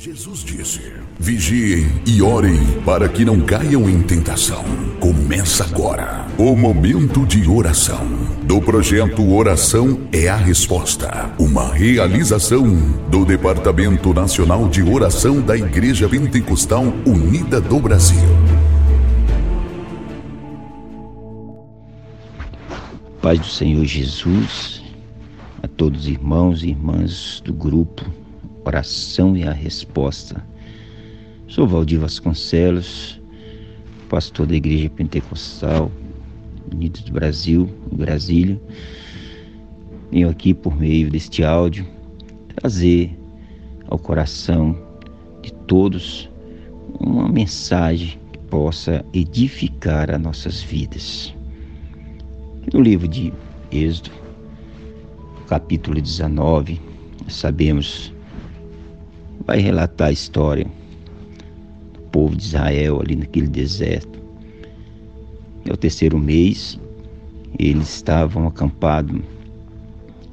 Jesus disse: Vigiem e orem para que não caiam em tentação. Começa agora o momento de oração do projeto Oração é a Resposta, uma realização do Departamento Nacional de Oração da Igreja Pentecostal Unida do Brasil. Paz do Senhor Jesus, a todos os irmãos e irmãs do grupo oração e a resposta. Sou Valdir Vasconcelos, pastor da Igreja Pentecostal Unidos do Brasil, Brasília. Venho aqui por meio deste áudio trazer ao coração de todos uma mensagem que possa edificar as nossas vidas. No livro de Êxodo, capítulo 19, sabemos vai relatar a história do povo de Israel ali naquele deserto. E ao terceiro mês, eles estavam acampados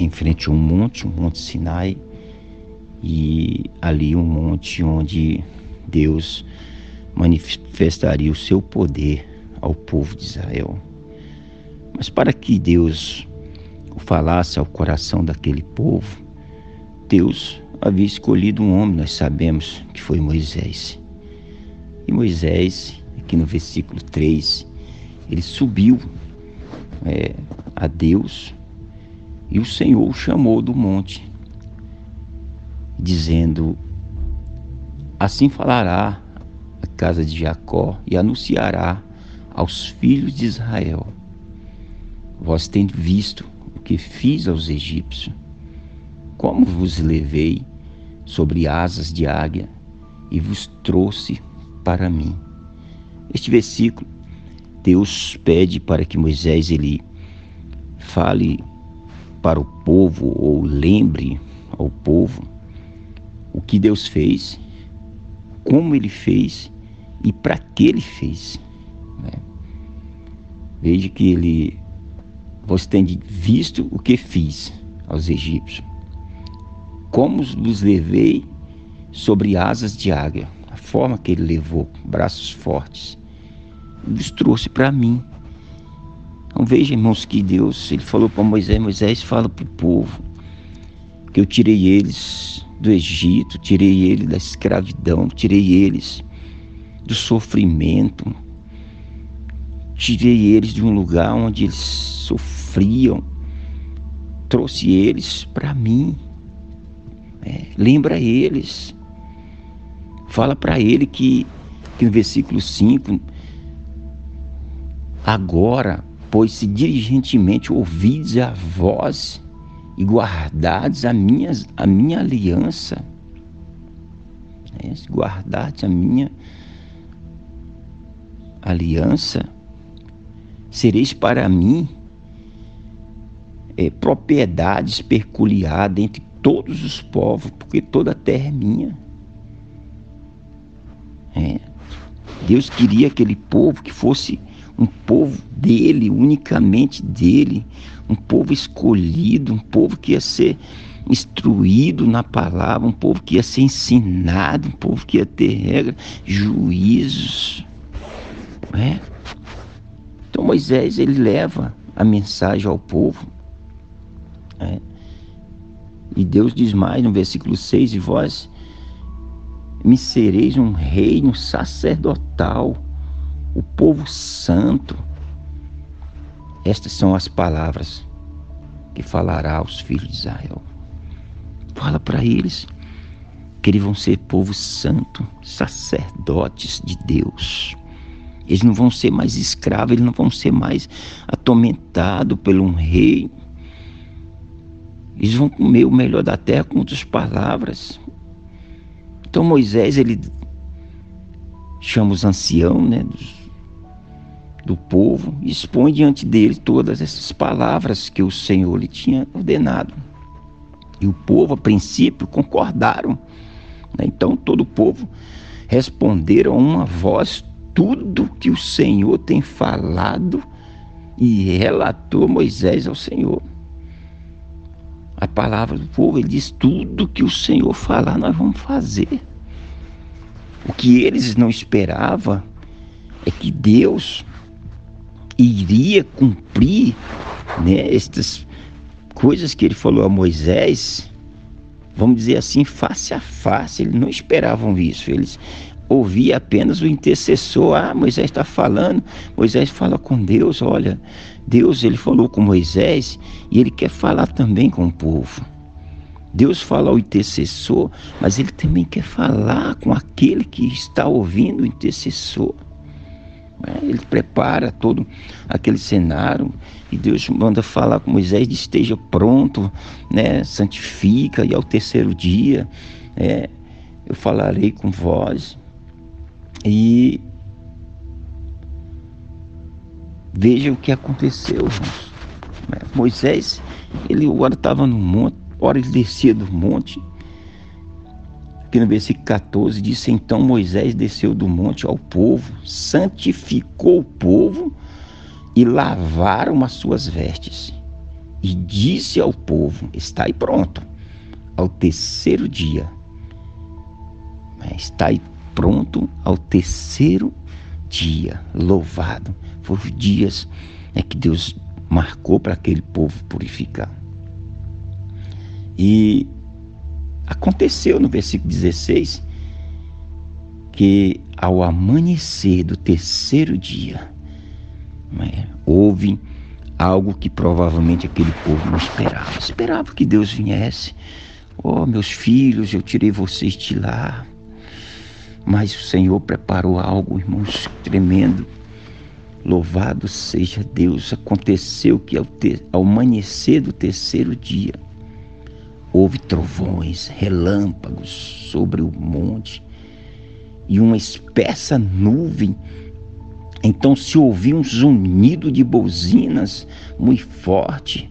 em frente a um monte, um monte Sinai, e ali um monte onde Deus manifestaria o seu poder ao povo de Israel. Mas para que Deus falasse ao coração daquele povo, Deus havia escolhido um homem, nós sabemos que foi Moisés. E Moisés, aqui no versículo 3, ele subiu é, a Deus e o Senhor o chamou do monte, dizendo: Assim falará a casa de Jacó e anunciará aos filhos de Israel: Vós tendes visto o que fiz aos egípcios como vos levei sobre asas de águia e vos trouxe para mim. Este versículo, Deus pede para que Moisés ele fale para o povo ou lembre ao povo o que Deus fez, como ele fez e para que ele fez. Né? Veja que ele, você tem visto o que fiz aos egípcios como os levei sobre asas de águia, a forma que ele levou, braços fortes, os trouxe para mim. Então veja, irmãos, que Deus, ele falou para Moisés, Moisés fala para o povo, que eu tirei eles do Egito, tirei eles da escravidão, tirei eles do sofrimento, tirei eles de um lugar onde eles sofriam, trouxe eles para mim. É, lembra eles. Fala para ele que, que no versículo 5, agora, pois se diligentemente ouvides a voz e guardados a minha, a minha aliança, é, guardados a minha aliança, sereis para mim é, propriedades peculiar dentre todos os povos, porque toda a terra é minha. É. Deus queria aquele povo que fosse um povo dele, unicamente dele, um povo escolhido, um povo que ia ser instruído na palavra, um povo que ia ser ensinado, um povo que ia ter regra, juízos. É. Então Moisés ele leva a mensagem ao povo. É. E Deus diz mais no versículo 6: E vós me sereis um reino sacerdotal, o povo santo. Estas são as palavras que falará aos filhos de Israel. Fala para eles que eles vão ser povo santo, sacerdotes de Deus. Eles não vão ser mais escravos, eles não vão ser mais atormentados por um rei eles vão comer o melhor da terra com outras palavras. Então Moisés, ele chama os anciãos né, do, povo e expõe diante dele todas essas palavras que o Senhor lhe tinha ordenado. E o povo, a princípio, concordaram. Né? Então todo o povo responderam a uma voz tudo que o Senhor tem falado e relatou Moisés ao Senhor a palavra do povo, ele diz: tudo que o Senhor falar, nós vamos fazer. O que eles não esperavam é que Deus iria cumprir né, estas coisas que ele falou a Moisés, vamos dizer assim, face a face. Eles não esperavam isso. Eles ouviam apenas o intercessor. Ah, Moisés está falando. Moisés fala com Deus. Olha, Deus ele falou com Moisés e ele quer falar também com o povo. Deus fala ao intercessor, mas ele também quer falar com aquele que está ouvindo o intercessor. É, ele prepara todo aquele cenário e Deus manda falar com Moisés: esteja pronto, né? santifica, e ao terceiro dia é, eu falarei com vós. E veja o que aconteceu, irmãos. Moisés, ele agora estava no monte, Ora, ele descia do monte. Aqui no versículo 14 diz: Então Moisés desceu do monte ao povo, santificou o povo e lavaram as suas vestes. E disse ao povo: Está aí pronto. Ao terceiro dia. Está aí pronto ao terceiro dia. Louvado. Foram os dias né, que Deus marcou para aquele povo purificar. E aconteceu no versículo 16 que ao amanhecer do terceiro dia, né, houve algo que provavelmente aquele povo não esperava. Esperava que Deus viesse. Oh, meus filhos, eu tirei vocês de lá. Mas o Senhor preparou algo, irmãos, tremendo. Louvado seja Deus. Aconteceu que ao, ter, ao amanhecer do terceiro dia, Houve trovões, relâmpagos sobre o monte e uma espessa nuvem. Então se ouvia um zunido de buzinas muito forte,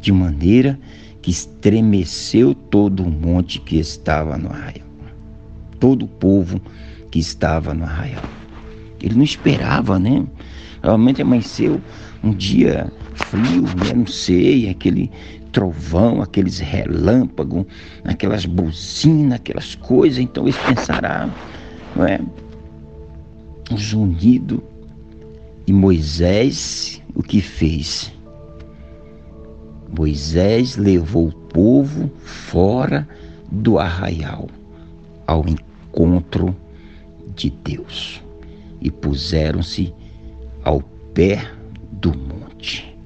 de maneira que estremeceu todo o monte que estava no arraial, todo o povo que estava no arraial. Ele não esperava, né? Realmente amanheceu um dia frio, né? não sei, aquele trovão, aqueles relâmpagos, aquelas buzinas, aquelas coisas. Então eles pensaram, não é? Um zunido. E Moisés, o que fez? Moisés levou o povo fora do arraial ao encontro de Deus e puseram-se ao pé do monte.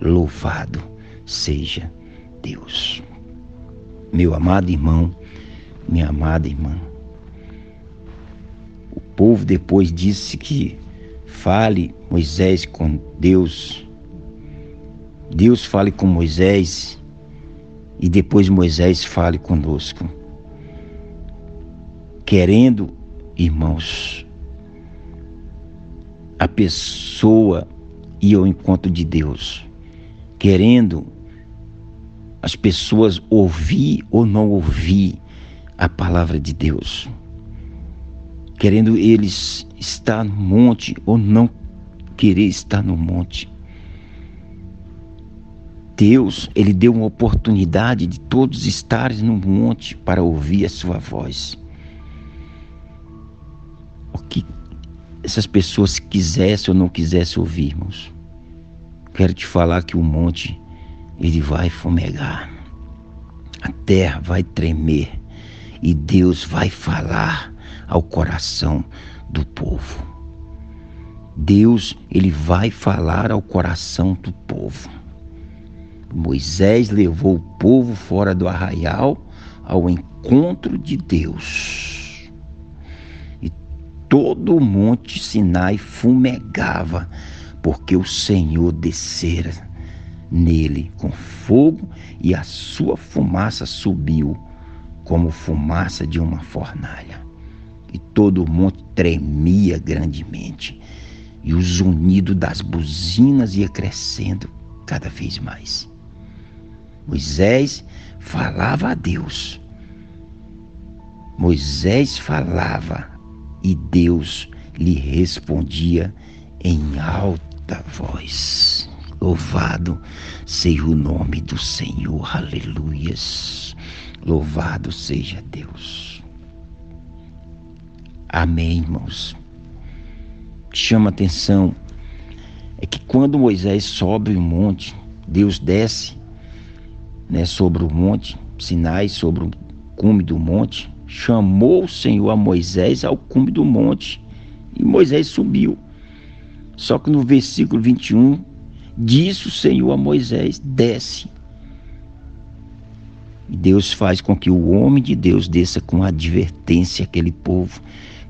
Louvado seja Deus. Meu amado irmão, minha amada irmã, o povo depois disse que fale Moisés com Deus, Deus fale com Moisés e depois Moisés fale conosco. Querendo, irmãos, a pessoa ir ao encontro de Deus, querendo as pessoas ouvir ou não ouvir a palavra de Deus, querendo eles estar no monte ou não querer estar no monte. Deus, ele deu uma oportunidade de todos estarem no monte para ouvir a sua voz. O que essas pessoas quisessem ou não quisessem ouvir, irmãos. Quero te falar que o monte ele vai fumegar, a terra vai tremer e Deus vai falar ao coração do povo. Deus, ele vai falar ao coração do povo. Moisés levou o povo fora do arraial ao encontro de Deus. Todo o monte Sinai fumegava, porque o Senhor descera nele com fogo e a sua fumaça subiu como fumaça de uma fornalha. E todo o monte tremia grandemente, e o zunido das buzinas ia crescendo cada vez mais. Moisés falava a Deus. Moisés falava e Deus lhe respondia em alta voz. Louvado seja o nome do Senhor, aleluias. Louvado seja Deus. Amém, irmãos. Chama atenção é que quando Moisés sobe o monte, Deus desce né, sobre o monte, Sinai, sobre o cume do monte, chamou o Senhor a Moisés ao cume do monte e Moisés subiu. Só que no versículo 21, disse o Senhor a Moisés: desce. Deus faz com que o homem de Deus desça com advertência aquele povo,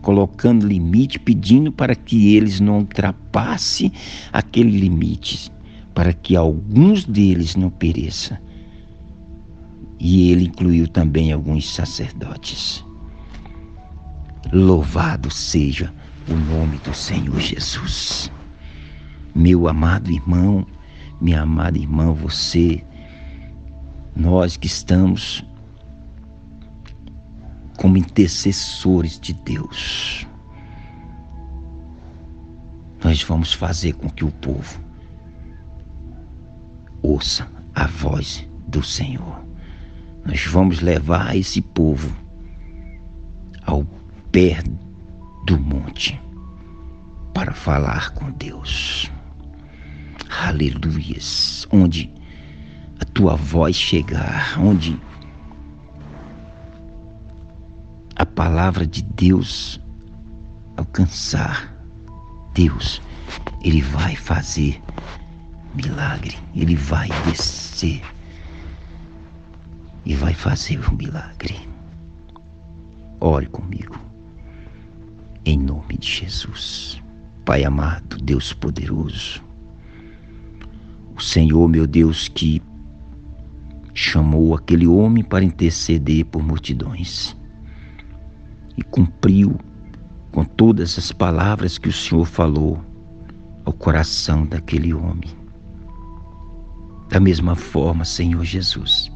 colocando limite, pedindo para que eles não ultrapassem aquele limite, para que alguns deles não pereçam. E ele incluiu também alguns sacerdotes. Louvado seja o nome do Senhor Jesus. Meu amado irmão, minha amada irmã, você, nós que estamos como intercessores de Deus, nós vamos fazer com que o povo ouça a voz do Senhor. Nós vamos levar esse povo ao pé do monte para falar com Deus. Aleluias. Onde a tua voz chegar, onde a palavra de Deus alcançar, Deus, Ele vai fazer milagre, Ele vai descer e vai fazer um milagre. Ore comigo, em nome de Jesus. Pai amado, Deus poderoso, o Senhor, meu Deus, que chamou aquele homem para interceder por multidões e cumpriu com todas as palavras que o Senhor falou ao coração daquele homem. Da mesma forma, Senhor Jesus,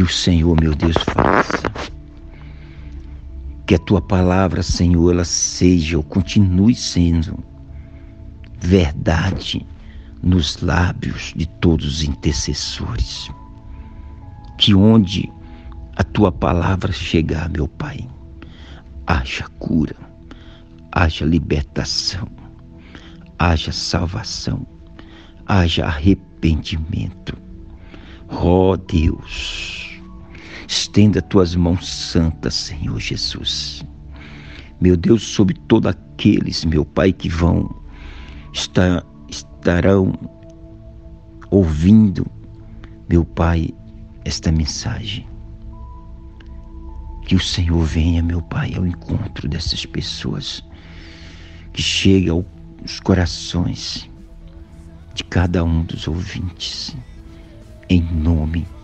que o Senhor, meu Deus, faça. Que a tua palavra, Senhor, ela seja ou continue sendo verdade nos lábios de todos os intercessores. Que onde a tua palavra chegar, meu Pai, haja cura, haja libertação, haja salvação, haja arrependimento. Ó oh, Deus, Estenda tuas mãos santas, Senhor Jesus. Meu Deus, sobre todos aqueles, meu Pai, que vão estar, estarão ouvindo, meu Pai, esta mensagem. Que o Senhor venha, meu Pai, ao encontro dessas pessoas, que chegue aos corações de cada um dos ouvintes, em nome de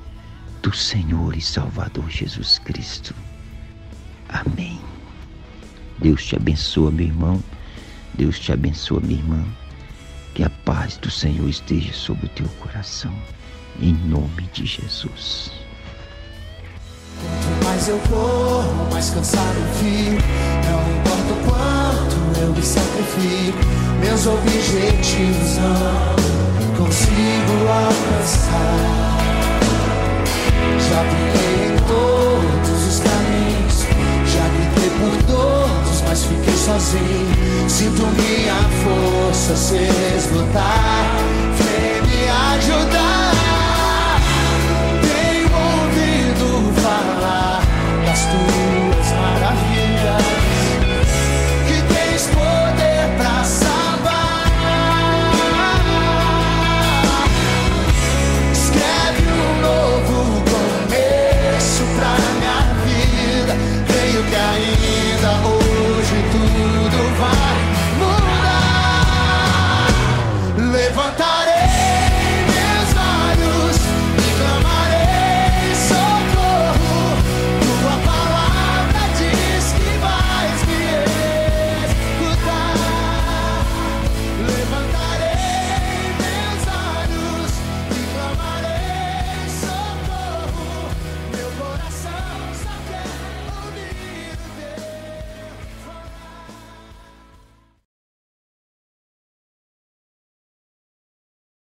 do Senhor e Salvador Jesus Cristo. Amém. Deus te abençoa, meu irmão. Deus te abençoa, minha irmã. Que a paz do Senhor esteja sobre o teu coração. Em nome de Jesus. Quanto mais eu corro, mais cansado fico. Não importa o quanto eu me sacrifico, meus objetivos não consigo alcançar. Já trilhei em todos os caminhos, já gritei por todos, mas fiquei sozinho. Sinto minha força se esgotar, vem me ajudar.